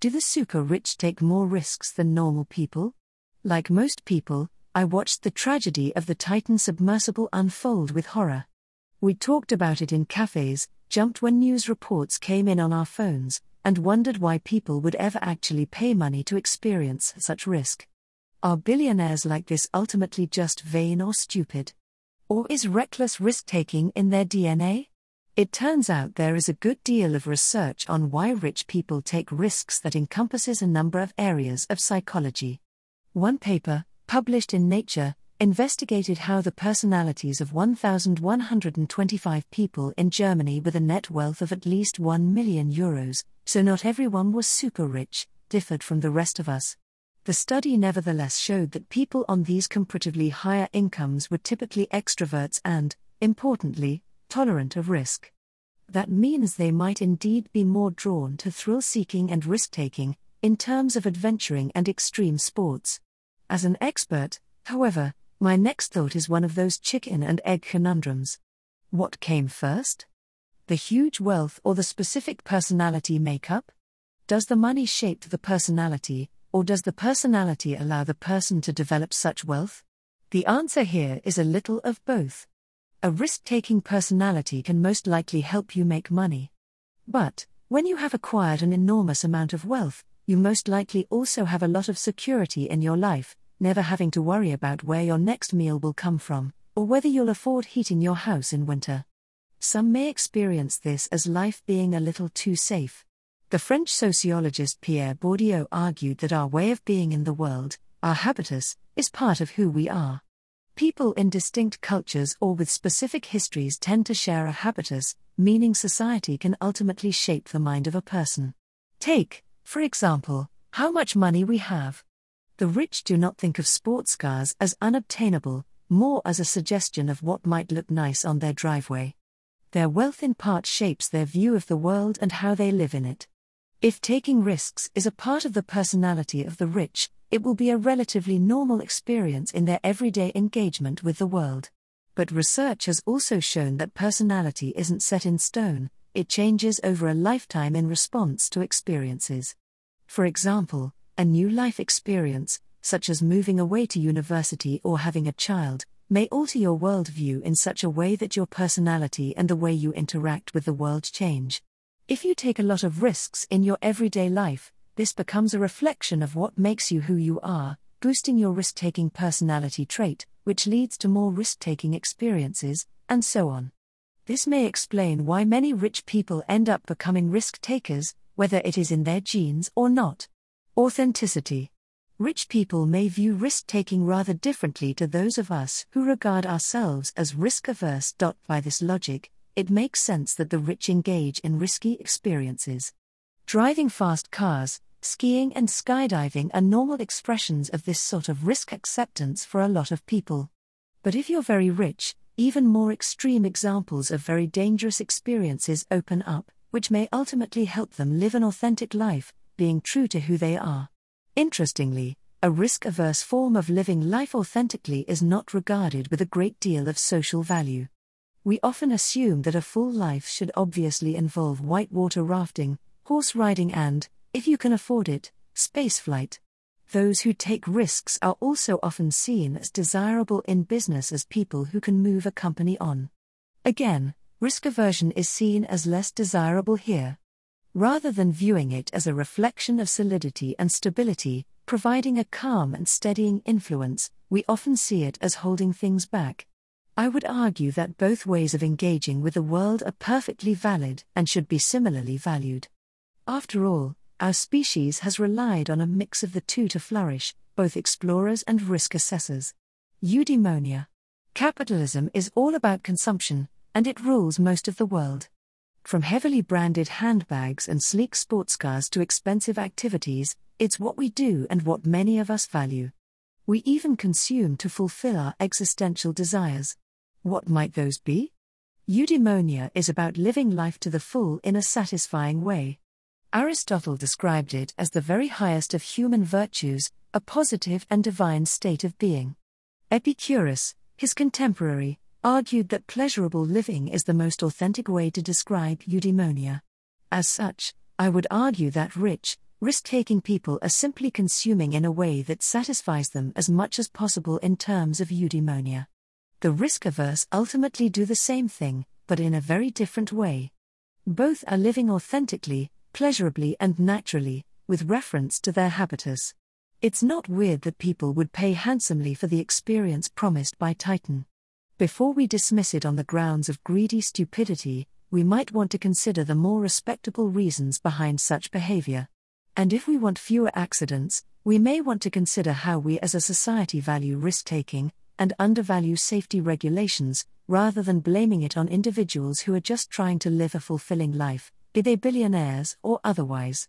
Do the super rich take more risks than normal people? Like most people, I watched the tragedy of the Titan submersible unfold with horror. We talked about it in cafes, jumped when news reports came in on our phones, and wondered why people would ever actually pay money to experience such risk. Are billionaires like this ultimately just vain or stupid? Or is reckless risk taking in their DNA? It turns out there is a good deal of research on why rich people take risks that encompasses a number of areas of psychology. One paper, published in Nature, investigated how the personalities of 1,125 people in Germany with a net wealth of at least 1 million euros, so not everyone was super rich, differed from the rest of us. The study nevertheless showed that people on these comparatively higher incomes were typically extroverts and, importantly, tolerant of risk. That means they might indeed be more drawn to thrill seeking and risk taking, in terms of adventuring and extreme sports. As an expert, however, my next thought is one of those chicken and egg conundrums. What came first? The huge wealth or the specific personality makeup? Does the money shape the personality, or does the personality allow the person to develop such wealth? The answer here is a little of both. A risk taking personality can most likely help you make money. But, when you have acquired an enormous amount of wealth, you most likely also have a lot of security in your life, never having to worry about where your next meal will come from, or whether you'll afford heating your house in winter. Some may experience this as life being a little too safe. The French sociologist Pierre Bourdieu argued that our way of being in the world, our habitus, is part of who we are. People in distinct cultures or with specific histories tend to share a habitus, meaning society can ultimately shape the mind of a person. Take, for example, how much money we have. The rich do not think of sports cars as unobtainable, more as a suggestion of what might look nice on their driveway. Their wealth in part shapes their view of the world and how they live in it. If taking risks is a part of the personality of the rich, it will be a relatively normal experience in their everyday engagement with the world. But research has also shown that personality isn't set in stone, it changes over a lifetime in response to experiences. For example, a new life experience, such as moving away to university or having a child, may alter your worldview in such a way that your personality and the way you interact with the world change. If you take a lot of risks in your everyday life, this becomes a reflection of what makes you who you are, boosting your risk taking personality trait, which leads to more risk taking experiences, and so on. This may explain why many rich people end up becoming risk takers, whether it is in their genes or not. Authenticity. Rich people may view risk taking rather differently to those of us who regard ourselves as risk averse. By this logic, it makes sense that the rich engage in risky experiences. Driving fast cars, skiing, and skydiving are normal expressions of this sort of risk acceptance for a lot of people. But if you're very rich, even more extreme examples of very dangerous experiences open up, which may ultimately help them live an authentic life, being true to who they are. Interestingly, a risk averse form of living life authentically is not regarded with a great deal of social value. We often assume that a full life should obviously involve whitewater rafting, horse riding, and, if you can afford it, spaceflight. Those who take risks are also often seen as desirable in business as people who can move a company on. Again, risk aversion is seen as less desirable here. Rather than viewing it as a reflection of solidity and stability, providing a calm and steadying influence, we often see it as holding things back. I would argue that both ways of engaging with the world are perfectly valid and should be similarly valued. After all, our species has relied on a mix of the two to flourish, both explorers and risk assessors. Eudaimonia. Capitalism is all about consumption, and it rules most of the world. From heavily branded handbags and sleek sports cars to expensive activities, it's what we do and what many of us value. We even consume to fulfill our existential desires. What might those be? Eudaimonia is about living life to the full in a satisfying way. Aristotle described it as the very highest of human virtues, a positive and divine state of being. Epicurus, his contemporary, argued that pleasurable living is the most authentic way to describe eudaimonia. As such, I would argue that rich, risk taking people are simply consuming in a way that satisfies them as much as possible in terms of eudaimonia. The risk averse ultimately do the same thing, but in a very different way. Both are living authentically, pleasurably, and naturally, with reference to their habitus. It's not weird that people would pay handsomely for the experience promised by Titan. Before we dismiss it on the grounds of greedy stupidity, we might want to consider the more respectable reasons behind such behavior. And if we want fewer accidents, we may want to consider how we as a society value risk taking and undervalue safety regulations, rather than blaming it on individuals who are just trying to live a fulfilling life, be they billionaires or otherwise.